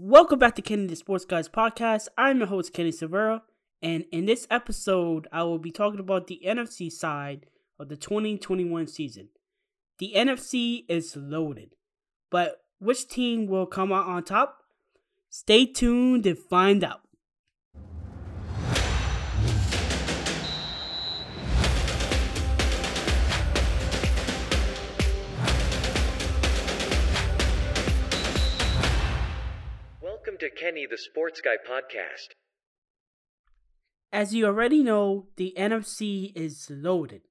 Welcome back to Kenny the Sports Guys podcast. I'm your host, Kenny Severa, and in this episode, I will be talking about the NFC side of the 2021 season. The NFC is loaded, but which team will come out on top? Stay tuned and find out. Kenny the Sports Guy podcast. As you already know, the NFC is loaded,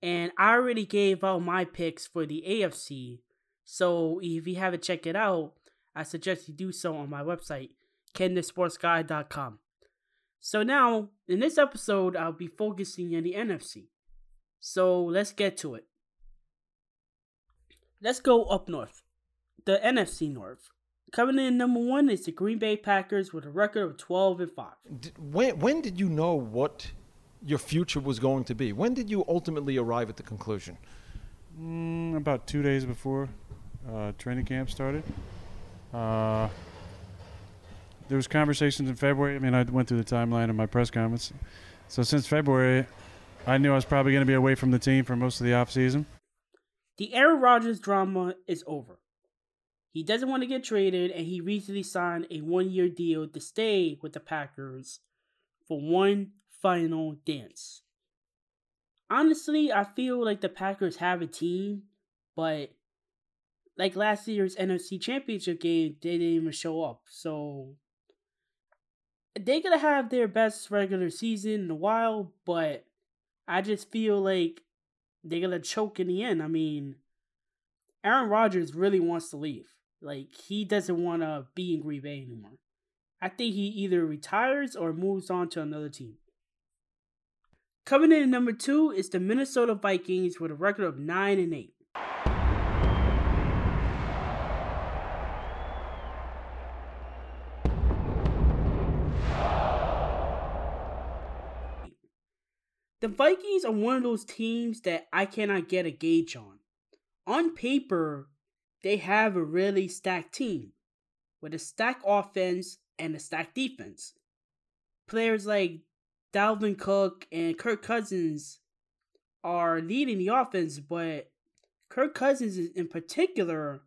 and I already gave out my picks for the AFC. So if you haven't checked it out, I suggest you do so on my website, kenthesportsguy.com. So now, in this episode, I'll be focusing on the NFC. So let's get to it. Let's go up north. The NFC North. Coming in number one is the Green Bay Packers with a record of 12 and 5. When when did you know what your future was going to be? When did you ultimately arrive at the conclusion? Mm, about two days before uh, training camp started. Uh, there was conversations in February. I mean, I went through the timeline of my press conference. So since February, I knew I was probably going to be away from the team for most of the offseason. The Aaron Rodgers drama is over. He doesn't want to get traded, and he recently signed a one year deal to stay with the Packers for one final dance. Honestly, I feel like the Packers have a team, but like last year's NFC Championship game, they didn't even show up. So they're gonna have their best regular season in a while, but I just feel like they're gonna choke in the end. I mean, Aaron Rodgers really wants to leave. Like he doesn't want to be in Green Bay anymore. I think he either retires or moves on to another team. Coming in at number two is the Minnesota Vikings with a record of nine and eight. The Vikings are one of those teams that I cannot get a gauge on. On paper, they have a really stacked team with a stacked offense and a stacked defense. Players like Dalvin Cook and Kirk Cousins are leading the offense, but Kirk Cousins in particular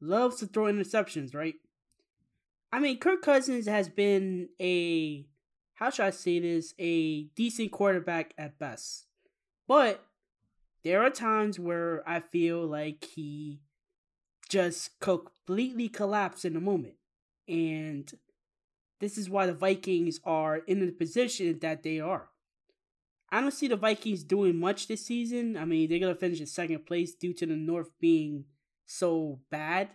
loves to throw interceptions, right? I mean, Kirk Cousins has been a how should I say this? A decent quarterback at best. But there are times where I feel like he just completely collapse in a moment. And this is why the Vikings are in the position that they are. I don't see the Vikings doing much this season. I mean, they're going to finish in second place due to the North being so bad.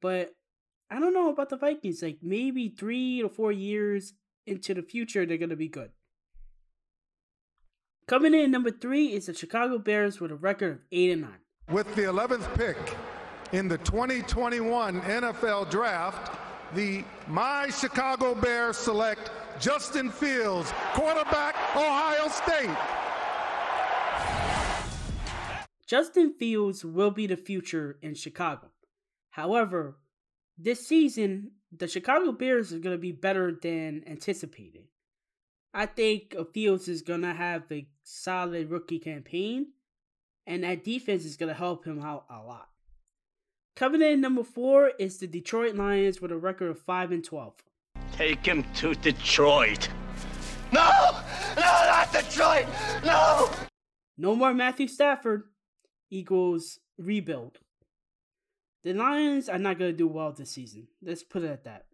But I don't know about the Vikings. Like maybe three to four years into the future, they're going to be good. Coming in number three is the Chicago Bears with a record of 8 and 9. With the 11th pick in the 2021 NFL Draft, the My Chicago Bears select Justin Fields, quarterback, Ohio State. Justin Fields will be the future in Chicago. However, this season, the Chicago Bears are going to be better than anticipated. I think Fields is going to have a solid rookie campaign, and that defense is going to help him out a lot. Coming in number four is the Detroit Lions with a record of 5 and 12. Take him to Detroit. No! No, not Detroit! No! No more Matthew Stafford equals rebuild. The Lions are not going to do well this season. Let's put it at that.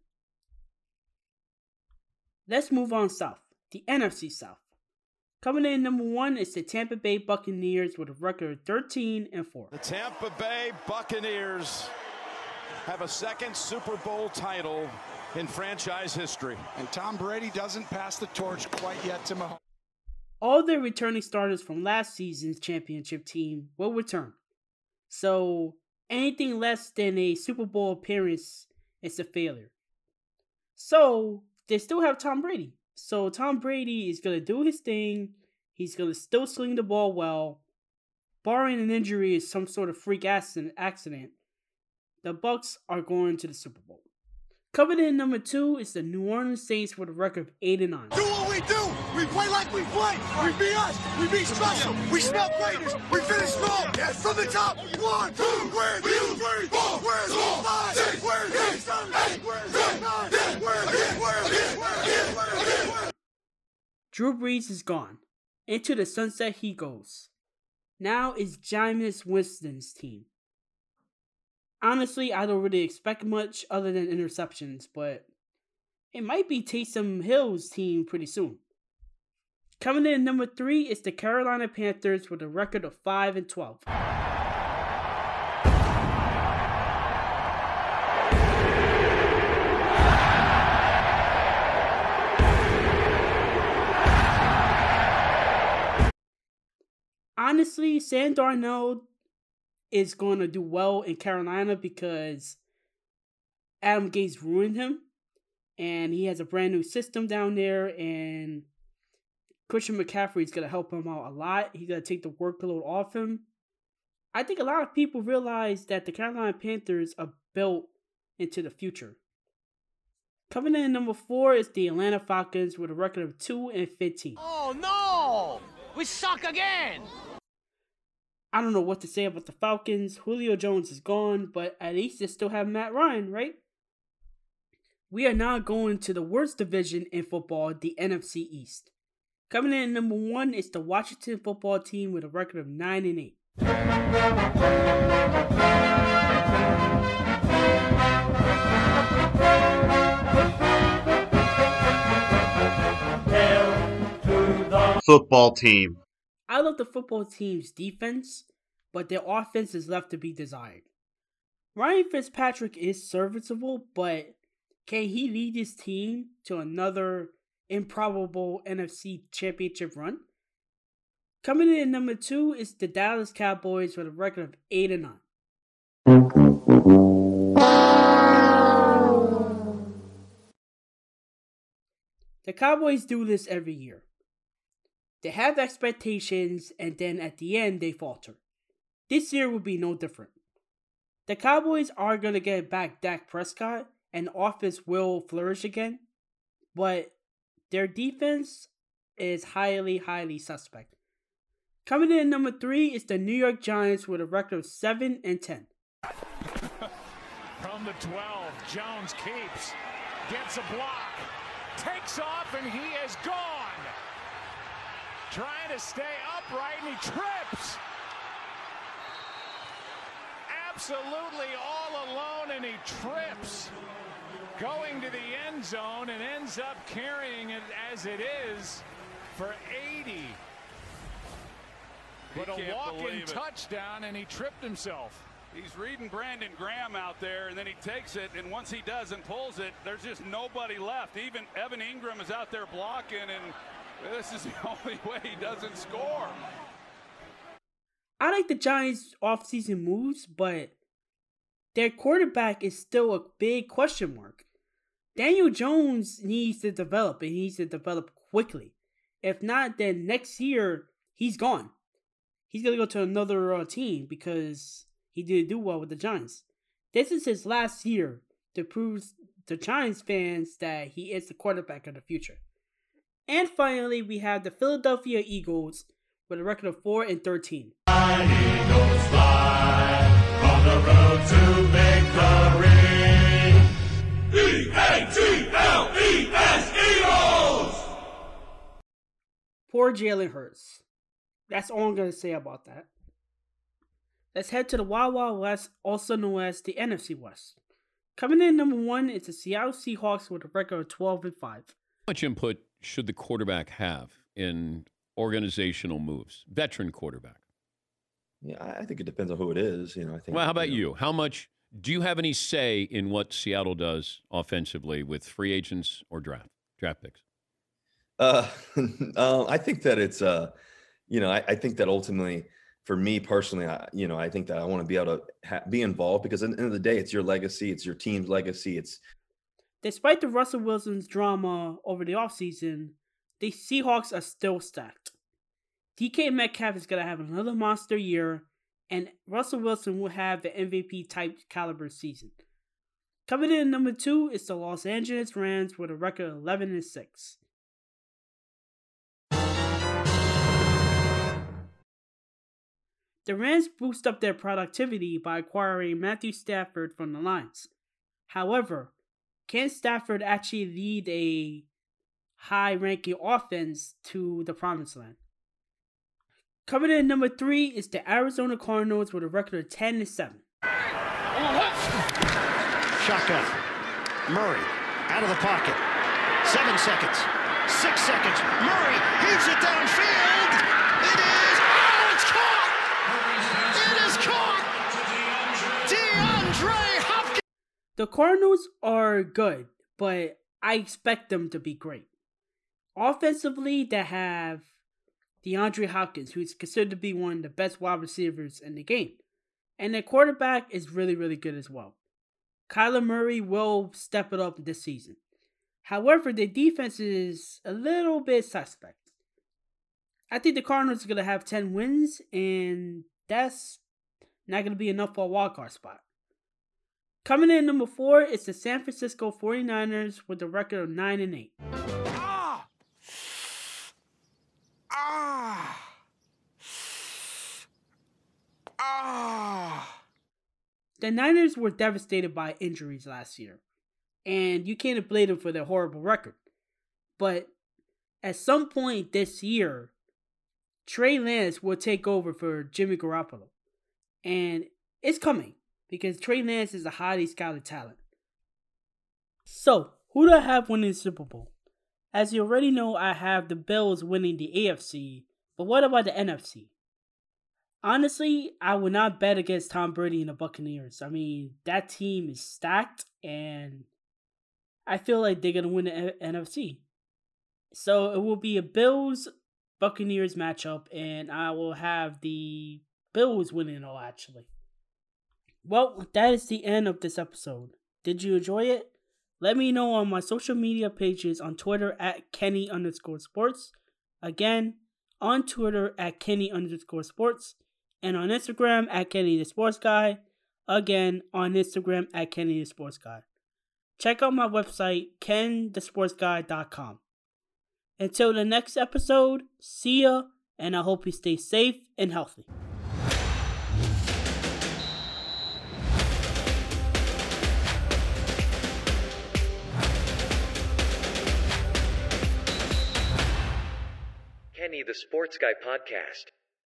Let's move on south. The NFC South. Coming in number one is the Tampa Bay Buccaneers with a record of 13 and 4. The Tampa Bay Buccaneers have a second Super Bowl title in franchise history. And Tom Brady doesn't pass the torch quite yet to Mahomes. All the returning starters from last season's championship team will return. So anything less than a Super Bowl appearance is a failure. So they still have Tom Brady. So Tom Brady is gonna do his thing. He's gonna still sling the ball well. Barring an injury or some sort of freak accident, the Bucs are going to the Super Bowl. Coming in number two is the New Orleans Saints with a record of 8 and 9. Do what we do. We play like we play. We be us. We be special. We smell greatness. We finish strong. Yes. From the top. One, two, where's two, three, four, five, six, Drew Brees is gone. Into the sunset he goes. Now it's Jameis Winston's team. Honestly, I don't really expect much other than interceptions, but it might be Taysom Hill's team pretty soon. Coming in number three is the Carolina Panthers with a record of 5 and 12. Honestly, Sam Darnold is going to do well in Carolina because Adam Gase ruined him, and he has a brand new system down there, and Christian McCaffrey is going to help him out a lot. He's going to take the workload off him. I think a lot of people realize that the Carolina Panthers are built into the future. Coming in number four is the Atlanta Falcons with a record of 2 and 15. Oh no! We suck again! I don't know what to say about the Falcons. Julio Jones is gone, but at least they still have Matt Ryan, right? We are now going to the worst division in football, the NFC East. Coming in at number one is the Washington football team with a record of 9 and 8. Football team. I love the football team's defense, but their offense is left to be desired. Ryan Fitzpatrick is serviceable, but can he lead his team to another improbable NFC championship run? Coming in at number two is the Dallas Cowboys with a record of 8 and 9. The Cowboys do this every year. They have expectations and then at the end they falter. This year will be no different. The Cowboys are going to get back Dak Prescott and offense will flourish again, but their defense is highly, highly suspect. Coming in at number three is the New York Giants with a record of 7 and 10. From the 12, Jones keeps, gets a block, takes off, and he is gone. Trying to stay upright, and he trips. Absolutely all alone, and he trips. Going to the end zone and ends up carrying it as it is for 80. But a walk-in touchdown, and he tripped himself. He's reading Brandon Graham out there, and then he takes it, and once he does and pulls it, there's just nobody left. Even Evan Engram is out there blocking, and this is the only way he doesn't score. I like the Giants' offseason moves, but their quarterback is still a big question mark. Daniel Jones needs to develop and he needs to develop quickly. If not, then next year he's gone. He's gonna go to another uh, team because he didn't do well with the Giants. This is his last year to prove to Giants fans that he is the quarterback of the future. And finally, we have the Philadelphia Eagles with a record of 4 and 13. Poor Jalen Hurts. That's all I'm going to say about that. Let's head to the Wild Wild West, also known as the NFC West. Coming in number one is the Seattle Seahawks with a record of 12 and 5. How much input should the quarterback have in organizational moves? Veteran quarterback. Yeah, I think it depends on who it is. You know, I think. Well, how about know, you? How much do you have any say in what Seattle does offensively with free agents or draft draft picks? Uh, uh, I think that it's, uh, you know, I, I think that ultimately, for me personally, I, you know, I think that I want to be able to ha- be involved because at the end of the day, it's your legacy, it's your team's legacy, it's Despite the Russell Wilson's drama over the offseason, the Seahawks are still stacked. DK Metcalf is going to have another monster year, and Russell Wilson will have the MVP type caliber season. Coming in number two is the Los Angeles Rams with a record of 11 and 6. The Rams boost up their productivity by acquiring Matthew Stafford from the Lions. However, can Stafford actually lead a high ranking offense to the promised land? Coming in number three is the Arizona Cardinals with a record of 10 and 7. Shotgun. Murray out of the pocket. Seven seconds. Six seconds. Murray heaves it downfield. The Cardinals are good, but I expect them to be great. Offensively, they have DeAndre Hopkins, who's considered to be one of the best wide receivers in the game. And their quarterback is really, really good as well. Kyler Murray will step it up this season. However, their defense is a little bit suspect. I think the Cardinals are going to have 10 wins, and that's not going to be enough for a wildcard spot. Coming in number four is the San Francisco 49ers with a record of 9 and 8. Ah. Ah. Ah. The Niners were devastated by injuries last year, and you can't blame them for their horrible record. But at some point this year, Trey Lance will take over for Jimmy Garoppolo. And it's coming because Trey Lance is a highly scouted talent. So, who do I have winning the Super Bowl? As you already know, I have the Bills winning the AFC, but what about the NFC? Honestly, I would not bet against Tom Brady and the Buccaneers. I mean, that team is stacked, and I feel like they're going to win the NFC. So it will be a Bills Buccaneers matchup, and I will have the Bills winning it all, actually. Well, that is the end of this episode. Did you enjoy it? Let me know on my social media pages on Twitter at Kenny underscore sports. Again, on Twitter at Kenny underscore sports. And on Instagram at Kenny the Sports Guy. Again, on Instagram at Kenny the Sports Guy. Check out my website, kenthesportsguy.com. Until the next episode, see ya, and I hope you stay safe and healthy. The Sports Guy Podcast.